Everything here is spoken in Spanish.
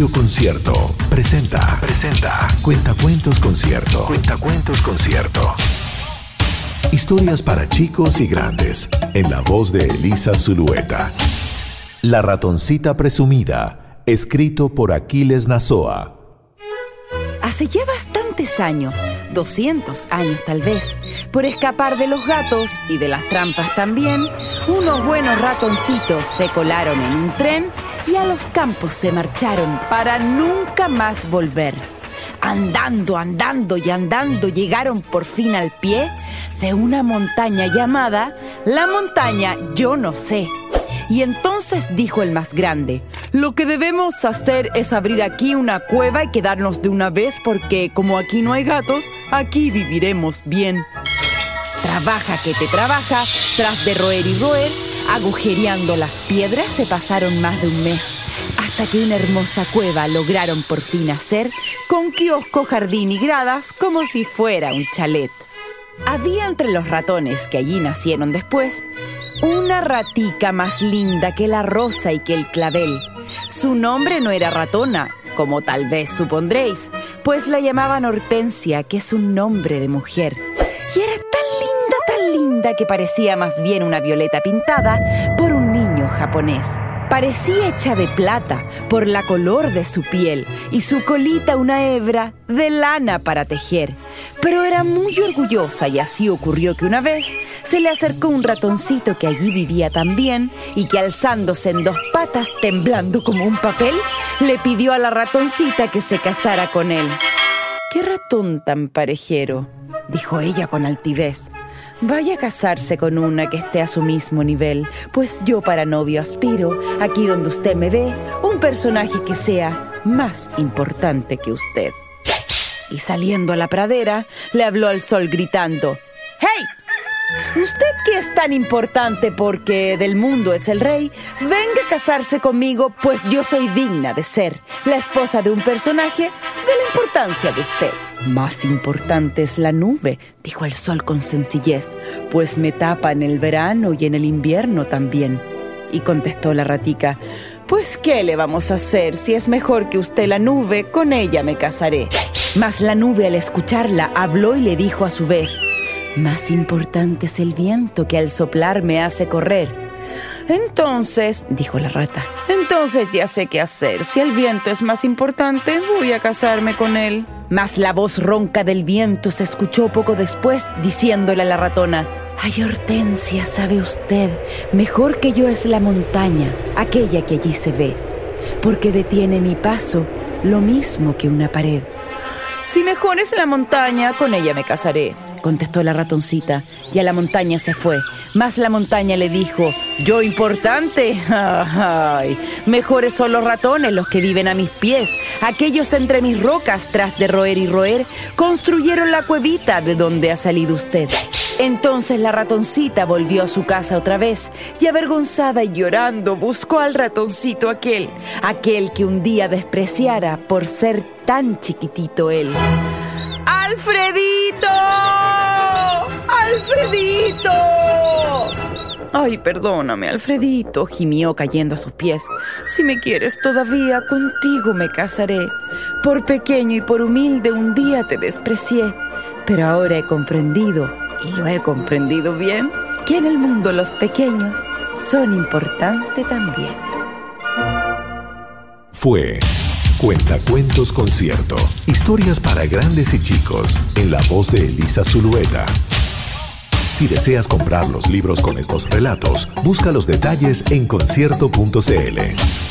Radio Concierto presenta. Presenta. Cuentacuentos Concierto. Cuentacuentos Concierto. Historias para chicos y grandes. En la voz de Elisa Zulueta. La ratoncita presumida. Escrito por Aquiles Nazoa. Hace ya bastantes años, 200 años tal vez, por escapar de los gatos y de las trampas también, unos buenos ratoncitos se colaron en un tren y a los campos se marcharon para nunca más volver. Andando, andando y andando llegaron por fin al pie de una montaña llamada la montaña Yo no sé. Y entonces dijo el más grande, lo que debemos hacer es abrir aquí una cueva y quedarnos de una vez porque como aquí no hay gatos, aquí viviremos bien. Trabaja que te trabaja, tras de roer y roer, agujereando las piedras se pasaron más de un mes, hasta que una hermosa cueva lograron por fin hacer, con kiosco, jardín y gradas, como si fuera un chalet. Había entre los ratones que allí nacieron después, una ratica más linda que la rosa y que el clavel. Su nombre no era ratona, como tal vez supondréis, pues la llamaban Hortensia, que es un nombre de mujer. Y era que parecía más bien una violeta pintada por un niño japonés. Parecía hecha de plata por la color de su piel y su colita una hebra de lana para tejer. Pero era muy orgullosa y así ocurrió que una vez se le acercó un ratoncito que allí vivía también y que alzándose en dos patas, temblando como un papel, le pidió a la ratoncita que se casara con él. ¡Qué ratón tan parejero! Dijo ella con altivez. Vaya a casarse con una que esté a su mismo nivel, pues yo para novio aspiro, aquí donde usted me ve, un personaje que sea más importante que usted. Y saliendo a la pradera, le habló al sol gritando, ¡Hey! Usted que es tan importante porque del mundo es el rey, venga a casarse conmigo, pues yo soy digna de ser la esposa de un personaje de la importancia de usted. Más importante es la nube, dijo el sol con sencillez, pues me tapa en el verano y en el invierno también. Y contestó la ratica, pues ¿qué le vamos a hacer? Si es mejor que usted la nube, con ella me casaré. Mas la nube al escucharla habló y le dijo a su vez, más importante es el viento que al soplar me hace correr. Entonces, dijo la rata, entonces ya sé qué hacer. Si el viento es más importante, voy a casarme con él. Mas la voz ronca del viento se escuchó poco después, diciéndole a la ratona, Ay, Hortensia, sabe usted, mejor que yo es la montaña, aquella que allí se ve, porque detiene mi paso lo mismo que una pared. Si mejor es la montaña, con ella me casaré contestó la ratoncita, y a la montaña se fue. Mas la montaña le dijo, ¿yo importante? Ay, mejores son los ratones los que viven a mis pies. Aquellos entre mis rocas, tras de roer y roer, construyeron la cuevita de donde ha salido usted. Entonces la ratoncita volvió a su casa otra vez y avergonzada y llorando buscó al ratoncito aquel, aquel que un día despreciara por ser tan chiquitito él. ¡Alfredito! Ay, perdóname, Alfredito, gimió cayendo a sus pies. Si me quieres todavía, contigo me casaré. Por pequeño y por humilde un día te desprecié, pero ahora he comprendido, y lo he comprendido bien, que en el mundo los pequeños son importantes también. Fue Cuentacuentos Concierto. Historias para grandes y chicos, en la voz de Elisa Zulueta. Si deseas comprar los libros con estos relatos, busca los detalles en concierto.cl.